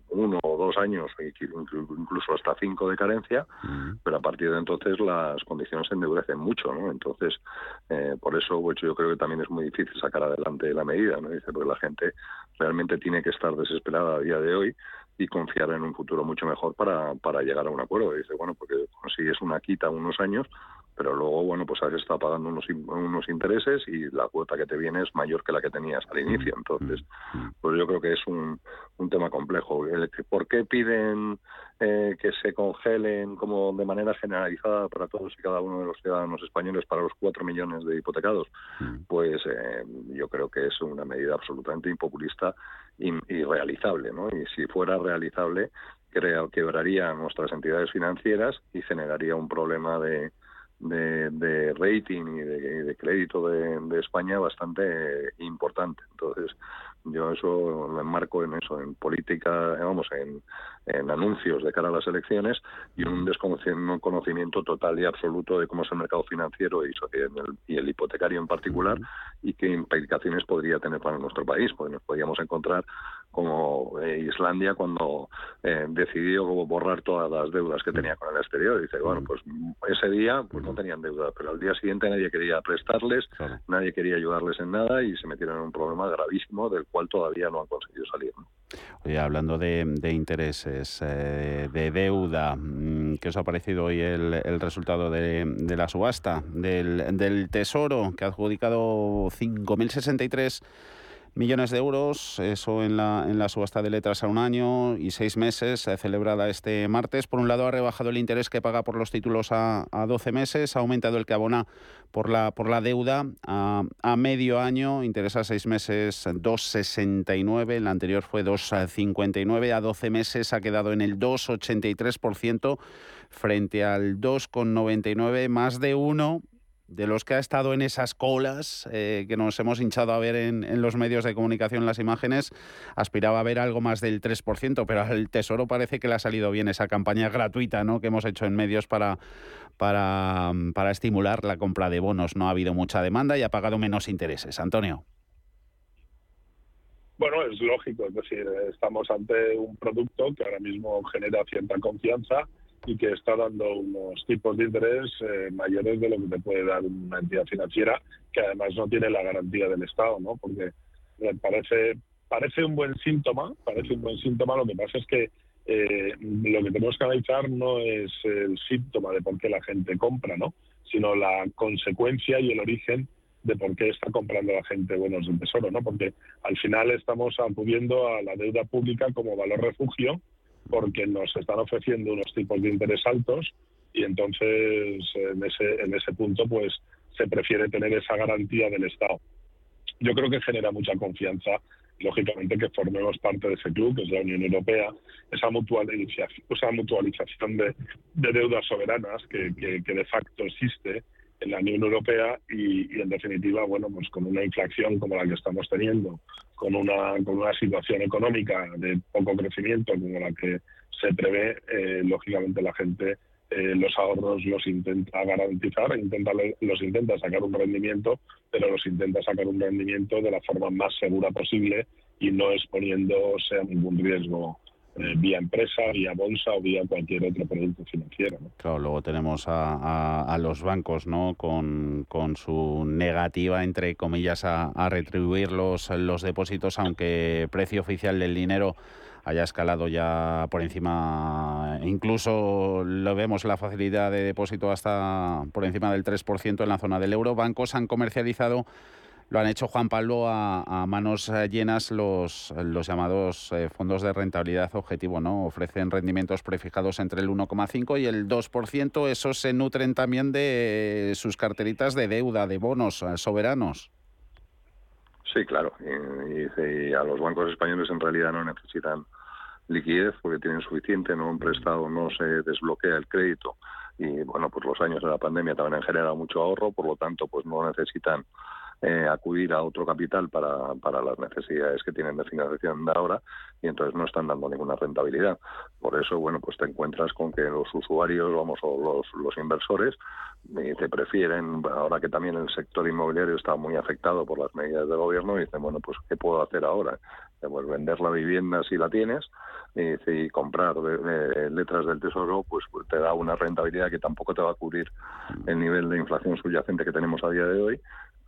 uno o dos años incluso hasta cinco de carencia pero a partir de entonces las condiciones se endurecen mucho no entonces eh, por eso pues, yo creo que también es muy difícil sacar adelante la medida no dice porque la gente realmente tiene que estar desesperada a día de hoy y confiar en un futuro mucho mejor para, para llegar a un acuerdo. Dice, bueno, porque consigues una quita unos años, pero luego, bueno, pues has estado pagando unos, unos intereses y la cuota que te viene es mayor que la que tenías al inicio. Entonces, pues yo creo que es un, un tema complejo. ¿Por qué piden eh, que se congelen como de manera generalizada para todos y cada uno de los ciudadanos españoles para los cuatro millones de hipotecados? Pues eh, yo creo que es una medida absolutamente impopulista y irrealizable, ¿no? Y si fuera realizable, creo quebraría nuestras entidades financieras y generaría un problema de, de, rating y de, crédito de, España bastante importante. Entonces, yo eso lo enmarco en eso, en política, vamos, en, anuncios de cara a las elecciones y un desconocimiento total y absoluto de cómo es el mercado financiero y, y el hipotecario en particular y qué implicaciones podría tener para nuestro país, porque nos podríamos encontrar como eh, Islandia cuando eh, decidió borrar todas las deudas que tenía con el exterior. Dice, bueno, pues ese día pues no tenían deuda, pero al día siguiente nadie quería prestarles, nadie quería ayudarles en nada y se metieron en un problema gravísimo del cual todavía no han conseguido salir. Oye, hablando de, intereses, eh, de deuda, mm, ¿qué os ha parecido hoy el, resultado de, la subasta del, del Tesoro que ha adjudicado 5.063 millones de euros, eso en la, en la subasta de letras a un año y seis meses, eh, celebrada este martes. Por un lado, ha rebajado el interés que paga por los títulos a, a 12 meses, ha aumentado el que abona por la, por la deuda a, a medio año, interés a seis meses 2,69, el anterior fue 2,59, a 12 meses ha quedado en el 2,83% frente al 2,99, más de uno de los que ha estado en esas colas eh, que nos hemos hinchado a ver en, los medios de comunicación, las imágenes, aspiraba a ver algo más del 3%, pero al Tesoro parece que le ha salido bien esa campaña gratuita ¿no? que hemos hecho en medios para, para, para estimular la compra de bonos. No ha habido mucha demanda y ha pagado menos intereses. Antonio. Bueno, es lógico, es decir, estamos ante un producto que ahora mismo genera cierta confianza y que está dando unos tipos de interés eh, mayores de lo que te puede dar una entidad financiera que además no tiene la garantía del Estado, ¿no? Porque parece parece un buen síntoma, parece un buen síntoma. Lo que pasa es que eh, lo que tenemos que analizar no es el síntoma de por qué la gente compra, ¿no? Sino la consecuencia y el origen de por qué está comprando la gente buenos del tesoro, ¿no? Porque al final estamos acudiendo a la deuda pública como valor refugio porque nos están ofreciendo unos tipos de interés altos y entonces en ese, en ese punto pues se prefiere tener esa garantía del Estado. Yo creo que genera mucha confianza, lógicamente, que formemos parte de ese club, que es la Unión Europea, esa mutualización, esa mutualización de, deudas soberanas que, que, de facto existe en la Unión Europea y, en definitiva, bueno, pues con una inflación como la que estamos teniendo, con una, con una situación económica de poco crecimiento como la que se prevé, eh, lógicamente la gente eh, los ahorros los intenta garantizar, intenta, los intenta sacar un rendimiento, pero los intenta sacar un rendimiento de la forma más segura posible y no exponiéndose a ningún riesgo eh, vía empresa, vía bolsa o vía cualquier otro producto financiero. Claro, luego tenemos a, los bancos ¿no? Con, su negativa, entre comillas, a, retribuir los, los depósitos, aunque precio oficial del dinero haya escalado ya por encima, incluso lo vemos la facilidad de depósito hasta por encima del 3% en la zona del euro. Bancos han comercializado lo han hecho Juan Pablo a, manos eh, llenas los, los llamados eh, fondos de rentabilidad objetivo, ¿no? Ofrecen rendimientos prefijados entre el 1,5 y el 2%. Esos se nutren también de sus carteritas de deuda, de bonos eh, soberanos. Sí, claro. Y, a los bancos españoles en realidad no necesitan liquidez porque tienen suficiente, no han prestado, no se desbloquea el crédito y bueno, pues los años de la pandemia también han generado mucho ahorro, por lo tanto, pues no necesitan eh, acudir a otro capital para, para las necesidades que tienen de financiación de ahora y entonces no están dando ninguna rentabilidad. Por eso, bueno, pues te encuentras con que los usuarios, vamos, o los, inversores, eh, te prefieren, ahora que también el sector inmobiliario está muy afectado por las medidas del gobierno, y dicen, bueno, pues ¿qué puedo hacer ahora? Pues vender la vivienda si la tienes y, comprar letras del tesoro, pues, pues, te da una rentabilidad que tampoco te va a cubrir el nivel de inflación subyacente que tenemos a día de hoy,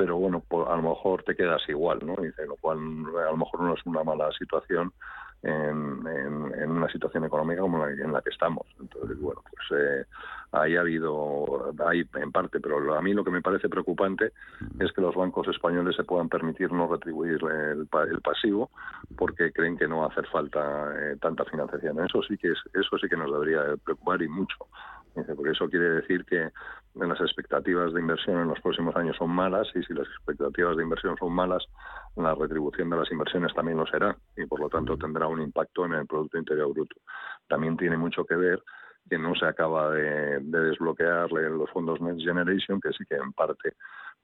pero bueno, pues a lo mejor te quedas igual, ¿no? Dice, lo cual a lo mejor no es una mala situación en, en, una situación económica como la en la que estamos. Entonces, bueno, pues eh, ahí ha habido, hay en parte, pero a mí lo que me parece preocupante es que los bancos españoles se puedan permitir no retribuir el, el pasivo porque creen que no va a hacer falta eh, tanta financiación. Eso sí que es, eso sí que nos debería preocupar y mucho. Porque eso quiere decir que las expectativas de inversión en los próximos años son malas y si las expectativas de inversión son malas, la retribución de las inversiones también lo será y por lo tanto tendrá un impacto en el Producto Interior Bruto. También tiene mucho que ver que no se acaba de, desbloquear los fondos Next Generation, que sí que en parte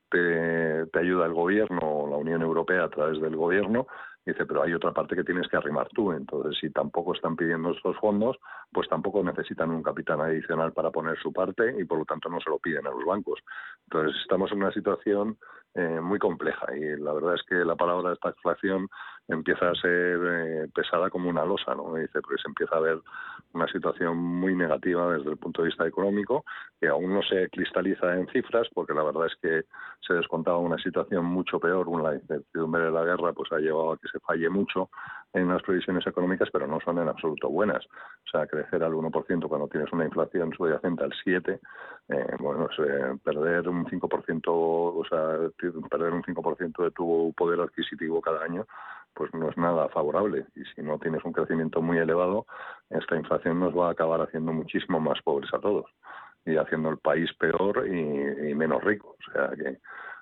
te, te, ayuda el gobierno, la Unión Europea a través del gobierno, Dice, pero hay otra parte que tienes que arrimar tú. Entonces, si tampoco están pidiendo estos fondos, pues tampoco necesitan un capital adicional para poner su parte y por lo tanto no se lo piden a los bancos. Entonces, estamos en una situación eh, muy compleja y la verdad es que la palabra de esta inflación empieza a ser eh, pesada como una losa, ¿no? Dice, porque se empieza a ver una situación muy negativa desde el punto de vista económico, que aún no se cristaliza en cifras, porque la verdad es que se descontaba una situación mucho peor, una incertidumbre de la guerra pues ha llevado a que se falle mucho en las previsiones económicas, pero no son en absoluto buenas. O sea, crecer al 1% cuando tienes una inflación subyacente al 7%, eh, bueno, perder un 5%, o sea, perder un 5% de tu poder adquisitivo cada año, pues no es nada favorable. Y si no tienes un crecimiento muy elevado, esta inflación nos va a acabar haciendo muchísimo más pobres a todos y haciendo el país peor y, menos rico. O sea que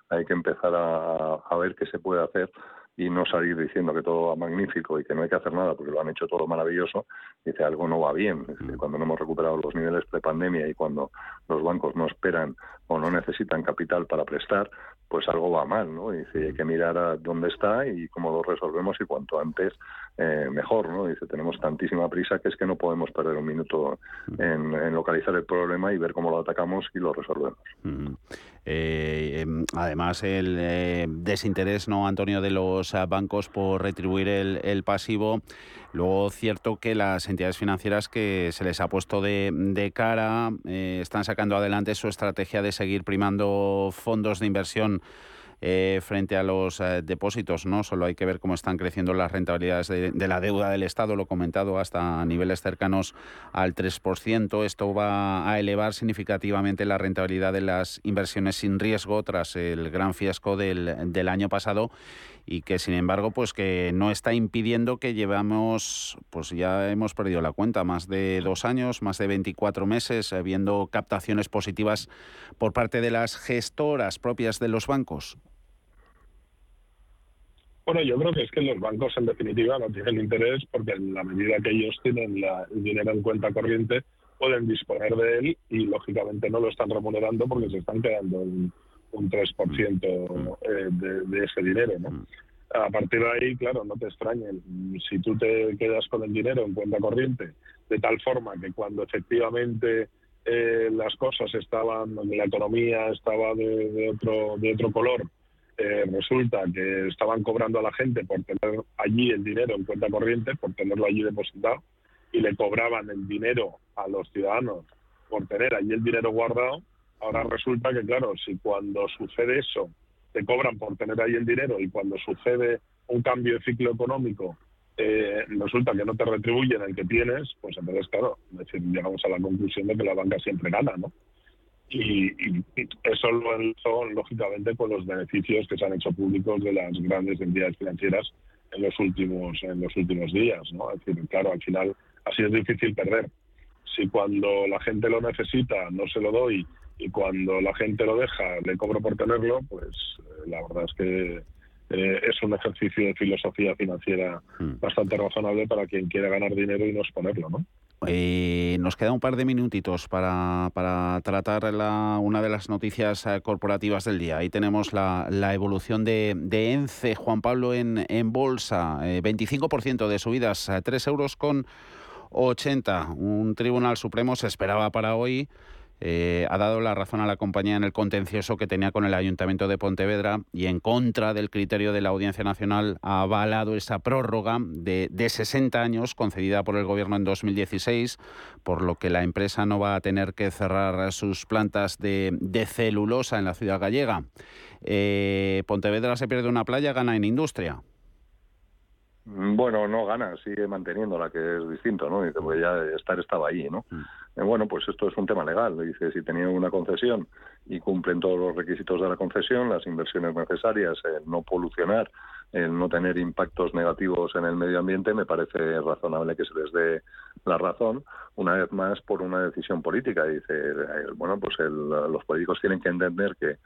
hay que empezar a, a ver qué se puede hacer y no salir diciendo que todo va magnífico y que no hay que hacer nada porque lo han hecho todo maravilloso, dice algo no va bien. cuando no hemos recuperado los niveles prepandemia y cuando los bancos no esperan o no necesitan capital para prestar, pues algo va mal, ¿no? Dice, hay que mirar a dónde está y cómo lo resolvemos y cuanto antes eh, mejor, ¿no? Dice, tenemos tantísima prisa que es que no podemos perder un minuto en, localizar el problema y ver cómo lo atacamos y lo resolvemos. Eh, em, además, el eh, desinterés, ¿no, Antonio, de los bancos por retribuir el, pasivo. Luego, cierto que las entidades financieras que se les ha puesto de, de cara están sacando adelante su estrategia de seguir primando fondos de inversión eh, frente a los eh, depósitos, ¿no? Solo hay que ver cómo están creciendo las rentabilidades de, la deuda del Estado, lo comentado, hasta niveles cercanos al 3%. Esto va a elevar significativamente la rentabilidad de las inversiones sin riesgo tras el gran fiasco del año pasado y que sin embargo pues que no está impidiendo que llevamos pues ya hemos perdido la cuenta más de dos años más de 24 meses viendo captaciones positivas por parte de las gestoras propias de los bancos. Bueno, yo creo que es que los bancos en definitiva no tienen interés porque en la medida que ellos tienen el dinero en cuenta corriente pueden disponer de él y lógicamente no lo están remunerando porque se están quedando en, un 3% eh, de, de, ese dinero, ¿no? A partir de ahí, claro, no te extrañen. Si tú te quedas con el dinero en cuenta corriente, de tal forma que cuando efectivamente eh, las cosas estaban, la economía estaba de, otro, de otro color, eh, resulta que estaban cobrando a la gente por tener allí el dinero en cuenta corriente, por tenerlo allí depositado, y le cobraban el dinero a los ciudadanos por tener allí el dinero guardado, Ahora resulta que, claro, si cuando sucede eso te cobran por tener ahí el dinero y cuando sucede un cambio de ciclo económico eh, resulta que no te retribuyen el que tienes, pues entonces, claro, decir, llegamos a la conclusión de que la banca siempre gana, ¿no? y, eso lo enlazó lógicamente con los beneficios que se han hecho públicos de las grandes entidades financieras en los últimos en los últimos días no es decir claro al final ha sido difícil perder si cuando la gente lo necesita no se lo doy y cuando la gente lo deja le cobro por tenerlo pues eh, la verdad es que eh, es un ejercicio de filosofía financiera hmm. bastante razonable para quien quiera ganar dinero y no exponerlo, ¿no? Eh, nos queda un par de minutitos para, para tratar la, una de las noticias eh, corporativas del día. Ahí tenemos la, la evolución de, de, ENCE, Juan Pablo, en, en bolsa. 25% de subidas, 3 euros con 80. Un tribunal supremo se esperaba para hoy eh, ha dado la razón a la compañía en el contencioso que tenía con el Ayuntamiento de Pontevedra y en contra del criterio de la Audiencia Nacional ha avalado esa prórroga de, 60 años concedida por el Gobierno en 2016, por lo que la empresa no va a tener que cerrar sus plantas de, celulosa en la ciudad gallega. Eh, Pontevedra se pierde una playa, gana en industria. Bueno, no gana, sigue manteniendo la que es distinto, ¿no? Dice, pues ya estar estaba ahí, ¿no? Mm. Eh, bueno, pues esto es un tema legal. Dice, si tenía una concesión y cumplen todos los requisitos de la concesión, las inversiones necesarias, el no polucionar, el no tener impactos negativos en el medio ambiente, me parece razonable que se les dé la razón, una vez más por una decisión política. Dice, eh, bueno, pues los políticos tienen que entender que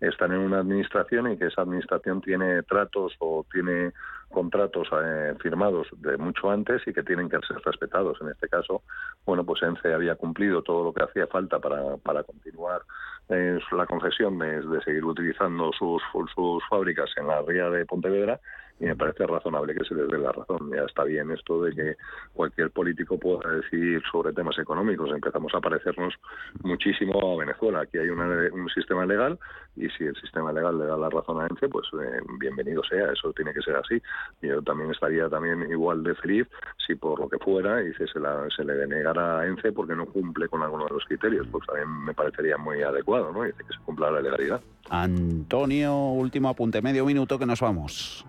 están en una administración y que esa administración tiene tratos o tiene contratos eh, firmados de mucho antes y que tienen que ser respetados. En este caso, bueno, pues ENCE había cumplido todo lo que hacía falta para, para continuar eh, la concesión de, de, seguir utilizando sus, sus fábricas en la ría de Pontevedra y me parece razonable que se les dé la razón. Ya está bien esto de que cualquier político pueda decidir sobre temas económicos. Empezamos a parecernos muchísimo a Venezuela. Aquí hay un sistema legal y si el sistema legal le da la razón a ENCE, pues eh, bienvenido sea. Eso tiene que ser así. Yo también estaría también igual de feliz si por lo que fuera y se, se le denegara a ENCE porque no cumple con alguno de los criterios. Pues también me parecería muy adecuado, ¿no? Dice que se cumpla la legalidad. Antonio, último apunte, medio minuto que nos vamos.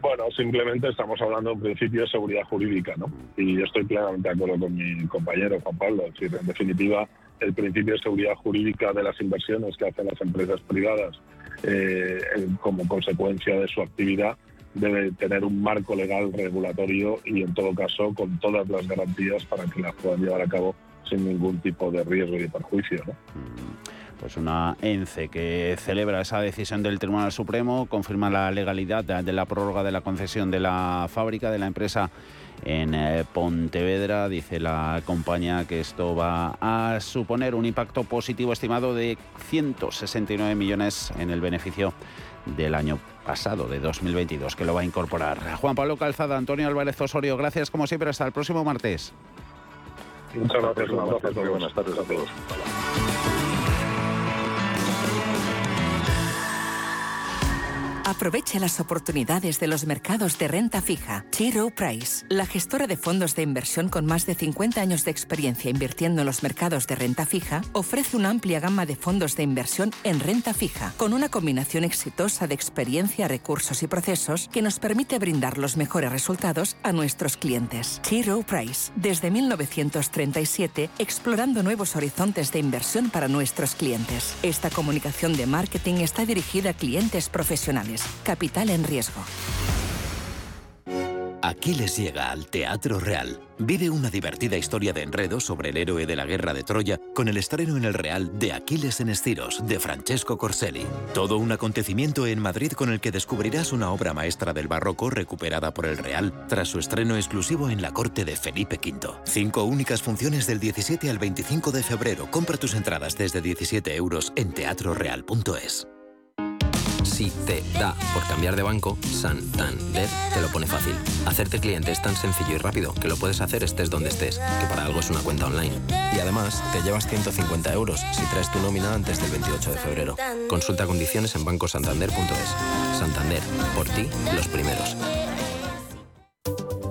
Bueno, simplemente estamos hablando en principio de seguridad jurídica, ¿no? Y estoy plenamente de acuerdo con mi compañero Juan Pablo. Es decir, en definitiva, el principio de seguridad jurídica de las inversiones que hacen las empresas privadas eh, como consecuencia de su actividad debe tener un marco legal regulatorio y, en todo caso, con todas las garantías para que las puedan llevar a cabo sin ningún tipo de riesgo y perjuicio. ¿no? Pues una ENCE que celebra esa decisión del Tribunal Supremo, confirma la legalidad de la prórroga de la concesión de la fábrica de la empresa en eh, Pontevedra. Dice la compañía que esto va a suponer un impacto positivo estimado de 169 millones en el beneficio del año pasado, de 2022, que lo va a incorporar. Juan Pablo Calzada, Antonio Álvarez Osorio, gracias como siempre, hasta el próximo martes. Muchas gracias, buenas tardes a todos. Aproveche las oportunidades de los mercados de renta fija. Chiro Price, la gestora de fondos de inversión con más de 50 años de experiencia invirtiendo en los mercados de renta fija, ofrece una amplia gama de fondos de inversión en renta fija, con una combinación exitosa de experiencia, recursos y procesos que nos permite brindar los mejores resultados a nuestros clientes. Chiro Price, desde 1937, explorando nuevos horizontes de inversión para nuestros clientes. Esta comunicación de marketing está dirigida a clientes profesionales Capital en riesgo. Aquiles llega al Teatro Real. Vive una divertida historia de enredo sobre el héroe de la guerra de Troya con el estreno en el Real de Aquiles en Estiros de Francesco Corselli. Todo un acontecimiento en Madrid con el que descubrirás una obra maestra del barroco recuperada por el Real tras su estreno exclusivo en la corte de Felipe V. Cinco únicas funciones del 17 al 25 de febrero. Compra tus entradas desde 17 euros en teatroreal.es. Si te da por cambiar de banco, Santander te lo pone fácil. Hacerte cliente es tan sencillo y rápido que lo puedes hacer estés donde estés, que para algo es una cuenta online. Y además, te llevas 150 euros si traes tu nómina antes del 28 de febrero. Consulta condiciones en bancosantander.es. Santander, por ti, los primeros.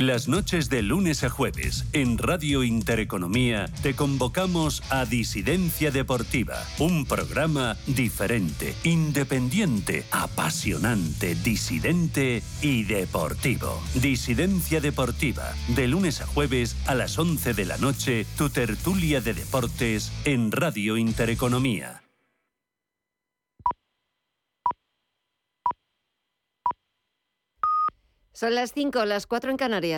Las noches de lunes a jueves en Radio Intereconomía te convocamos a Disidencia Deportiva, un programa diferente, independiente, apasionante, disidente y deportivo. Disidencia Deportiva, de lunes a jueves a las 11 de la noche, tu tertulia de deportes en Radio Intereconomía. Son las 5, las 4 en Canarias.